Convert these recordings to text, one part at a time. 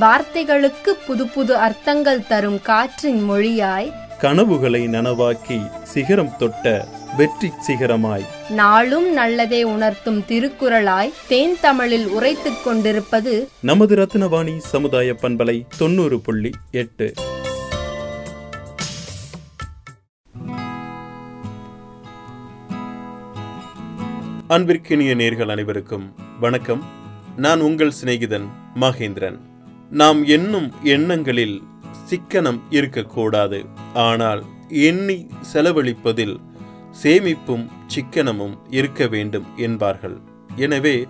வார்த்தைகளுக்கு புது புது அர்த்தங்கள் தரும் காற்றின் மொழியாய் கனவுகளை நனவாக்கி சிகரம் தொட்ட வெற்றி சிகரமாய். நாளும் நல்லதே உணர்த்தும் திருக்குறளாய் தேன் தமிழில் உரைத்துக் கொண்டிருப்பது நமது ரத்னவாணி சமுதாய பண்பலை தொண்ணூறு புள்ளி எட்டு. அன்பிற்கினிய நேர்கள் அனைவருக்கும் வணக்கம். நான் உங்கள் சிநேகிதன் மகேந்திரன். நாம் எண்ணும் எண்ணங்களில் சிக்கனம் இருக்கக்கூடாது. ஆனால் எண்ணி செலவழிப்பதில் சேமிப்பும் சிக்கனமும் இருக்க வேண்டும் என்பார்கள். எனவே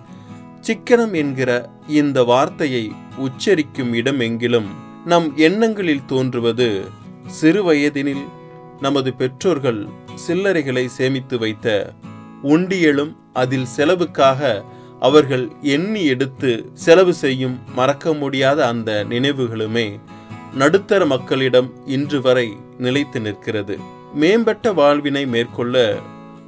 சிக்கனம் என்கிற இந்த வார்த்தையை உச்சரிக்கும் இடமெங்கிலும் நம் எண்ணங்களில் தோன்றுவது சிறு வயதினில் நமது பெற்றோர்கள் சில்லறைகளை சேமித்து வைத்த உண்டியலும் அதில் செலவுக்காக அவர்கள் எண்ணி எடுத்து செலவு செய்யும் மறக்க முடியாத அந்த நினைவுகளுமே நடுத்தர மக்களிடம் இன்று வரை நிலைத்து நிற்கிறது. மேம்பட்ட வாழ்வினை மேற்கொள்ள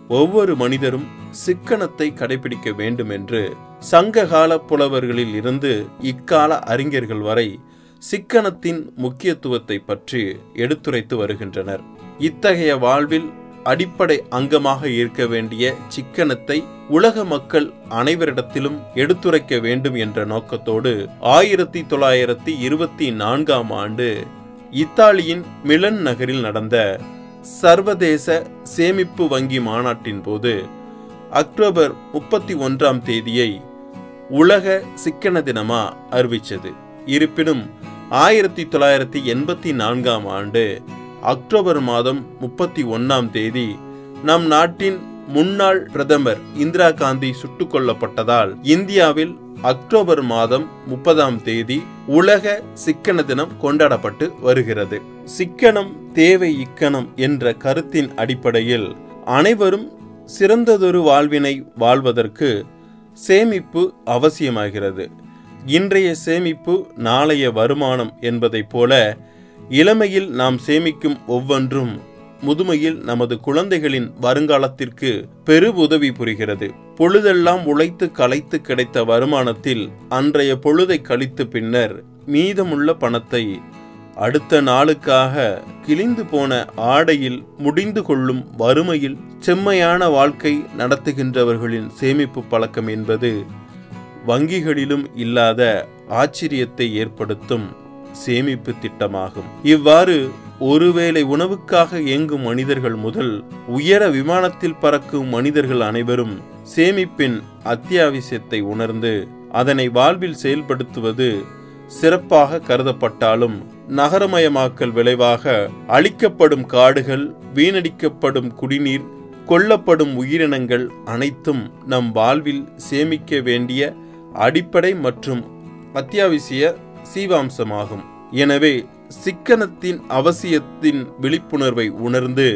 ஒவ்வொரு மனிதரும் சிக்கனத்தை கடைபிடிக்க வேண்டும் என்று சங்ககால புலவர்களில் இருந்து இக்கால அறிஞர்கள் வரை சிக்கனத்தின் முக்கியத்துவத்தை பற்றி எடுத்துரைத்து வருகின்றனர். இத்தகைய வாழ்வில் அடிப்படை அங்கமாக இருக்க வேண்டிய சிக்கனத்தை உலக மக்கள் அனைவரிடத்திலும் எடுத்துரைக்க வேண்டும் என்ற நோக்கத்தோடு ஆயிரத்தி தொள்ளாயிரத்தி இருபத்தி நான்காம் ஆண்டு இத்தாலியின் மிலன் நகரில் நடந்த சர்வதேச சேமிப்பு வங்கி மாநாட்டின் போது அக்டோபர் முப்பத்தி ஒன்றாம் தேதியை உலக சிக்கன தினமா அறிவித்தது இருப்பினும் ஆயிரத்தி தொள்ளாயிரத்தி எண்பத்தி நான்காம் ஆண்டு அக்டோபர் மாதம் முப்பத்தி ஒன்னாம் தேதி நம் நாட்டின் முன்னாள் பிரதமர் இந்திரா காந்தி சுட்டுக் கொல்லப்பட்டதால் இந்தியாவில் அக்டோபர் மாதம் முப்பதாம் தேதி உலக சிக்கன தினம் கொண்டாடப்பட்டு வருகிறது. சிக்கனம் தேவை இக்கணம் என்ற கருத்தின் அடிப்படையில் அனைவரும் சிறந்ததொரு வாழ்வினை வாழ்வதற்கு சேமிப்பு அவசியமாகிறது. இன்றைய சேமிப்பு நாளைய வருமானம் என்பதைப் போல இளமையில் நாம் சேமிக்கும் ஒவ்வொன்றும் முதுமையில் நமது குழந்தைகளின் வருங்காலத்திற்கு பெரு உதவி புரிகிறது. பொழுதெல்லாம் உழைத்து களைத்து கிடைத்த வருமானத்தில் அன்றைய பொழுதை கழித்து பின்னர் மீதமுள்ள பணத்தை அடுத்த நாளுக்காக கிழிந்து போன ஆடையில் முடிந்து கொள்ளும் வறுமையில் செம்மையான வாழ்க்கை நடத்துகின்றவர்களின் சேமிப்பு பழக்கம் என்பது வங்கிகளிலும் இல்லாத ஆச்சரியத்தை ஏற்படுத்தும். சேமிப்பு திட்டமாகும். இவ்வாறு ஒருவேளை உணவுக்காக இயங்கும் மனிதர்கள் முதல் உயர விமானத்தில் பறக்கும் மனிதர்கள் அனைவரும் சேமிப்பின் அத்தியாவசியத்தை உணர்ந்து அதனை வாழ்வில் செயல்படுத்துவது சிறப்பாக கருதப்பட்டாலும் நகரமயமாக்கல் விளைவாக அழிக்கப்படும் காடுகள் வீணடிக்கப்படும் குடிநீர் கொல்லப்படும் உயிரினங்கள் அனைத்தும் நம் வாழ்வில் சேமிக்க வேண்டிய அடிப்படை மற்றும் அத்தியாவசிய சீவாம்சமாகும். எனவே சிக்கனத்தின் அவசியத்தின் விழிப்புணர்வை உணர்ந்து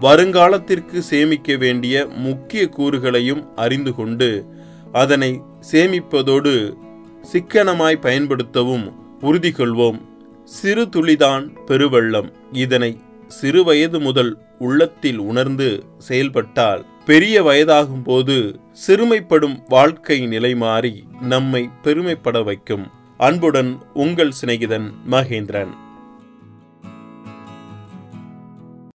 வருங்காலத்திற்கு சேமிக்க வேண்டிய முக்கிய கூறுகளையும் அறிந்து கொண்டு அதனை சேமிப்பதோடு சிக்கனமாய் பயன்படுத்தவும் உறுதி கொள்வோம். சிறு துளிதான் பெருவெள்ளம். இதனை சிறு வயது முதல் உள்ளத்தில் உணர்ந்து செயல்பட்டால் பெரிய வயதாகும் போது சிறுமைப்படும் வாழ்க்கை நிலை மாறி நம்மை பெருமைப்பட வைக்கும். அன்புடன் உங்கள் சிநேகிதன் மகேந்திரன்.